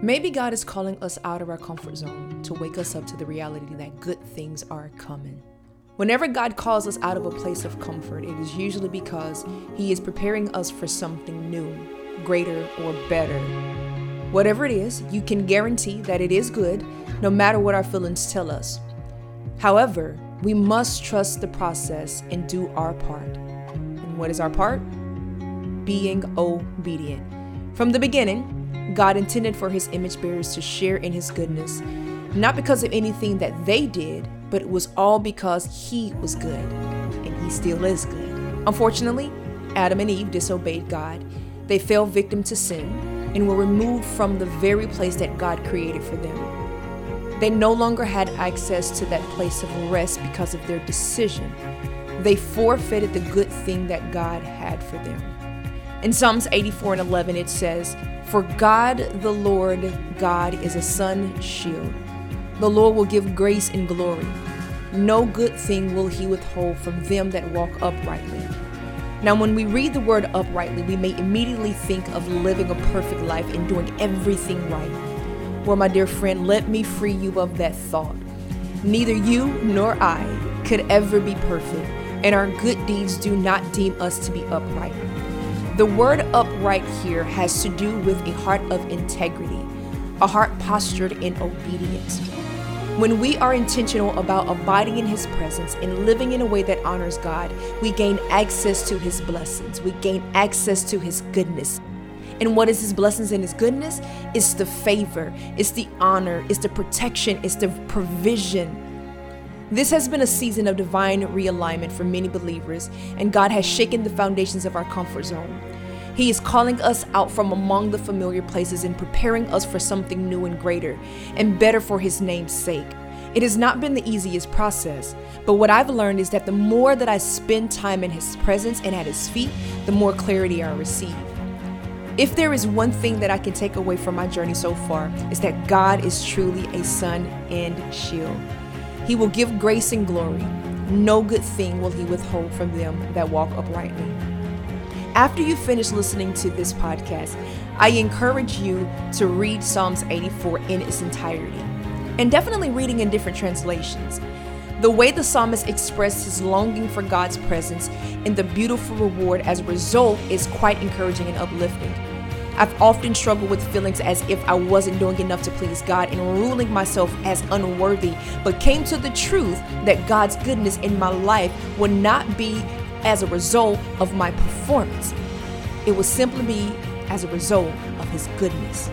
Maybe God is calling us out of our comfort zone to wake us up to the reality that good things are coming. Whenever God calls us out of a place of comfort, it is usually because He is preparing us for something new, greater, or better. Whatever it is, you can guarantee that it is good, no matter what our feelings tell us. However, we must trust the process and do our part. And what is our part? Being obedient. From the beginning, God intended for His image bearers to share in His goodness, not because of anything that they did, but it was all because He was good, and He still is good. Unfortunately, Adam and Eve disobeyed God. They fell victim to sin and were removed from the very place that God created for them. They no longer had access to that place of rest because of their decision. They forfeited the good thing that God had for them. In Psalms 84 and 11, it says, For God the Lord God is a sun shield the Lord will give grace and glory. No good thing will he withhold from them that walk uprightly. Now, when we read the word uprightly, we may immediately think of living a perfect life and doing everything right. Well, my dear friend, let me free you of that thought. Neither you nor I could ever be perfect, and our good deeds do not deem us to be upright. The word upright here has to do with a heart of integrity, a heart postured in obedience. When we are intentional about abiding in His presence and living in a way that honors God, we gain access to His blessings. We gain access to His goodness. And what is His blessings and His goodness? It's the favor, it's the honor, it's the protection, it's the provision. This has been a season of divine realignment for many believers, and God has shaken the foundations of our comfort zone. He is calling us out from among the familiar places and preparing us for something new and greater and better for His name's sake. It has not been the easiest process, but what I've learned is that the more that I spend time in His presence and at His feet, the more clarity I receive. If there is one thing that I can take away from my journey so far, is that God is truly a sun and shield. He will give grace and glory. No good thing will He withhold from them that walk uprightly. After you finish listening to this podcast, I encourage you to read Psalms 84 in its entirety and definitely reading in different translations. The way the psalmist expressed his longing for God's presence and the beautiful reward as a result is quite encouraging and uplifting. I've often struggled with feelings as if I wasn't doing enough to please God and ruling myself as unworthy, but came to the truth that God's goodness in my life would not be as a result of my performance. It would simply be as a result of His goodness.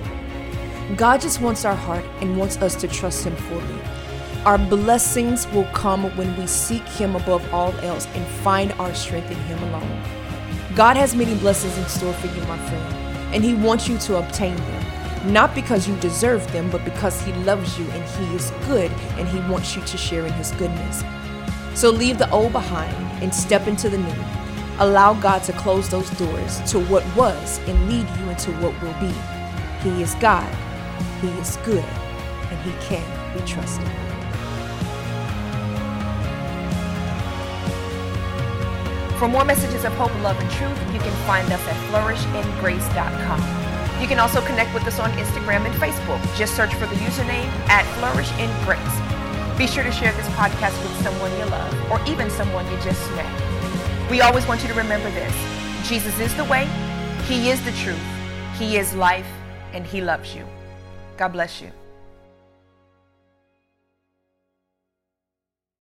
God just wants our heart and wants us to trust Him fully. Our blessings will come when we seek Him above all else and find our strength in Him alone. God has many blessings in store for you, my friend, and He wants you to obtain them. Not because you deserve them, but because He loves you and He is good and He wants you to share in His goodness. So leave the old behind and step into the new. Allow God to close those doors to what was and lead you into what will be. He is God, He is good, and He can be trusted. For more messages of hope, love, and truth, you can find us at flourishingrace.com. You can also connect with us on Instagram and Facebook. Just search for the username at flourishingrace. Be sure to share this podcast with someone you love or even someone you just met. We always want you to remember this Jesus is the way, He is the truth, He is life, and He loves you. God bless you.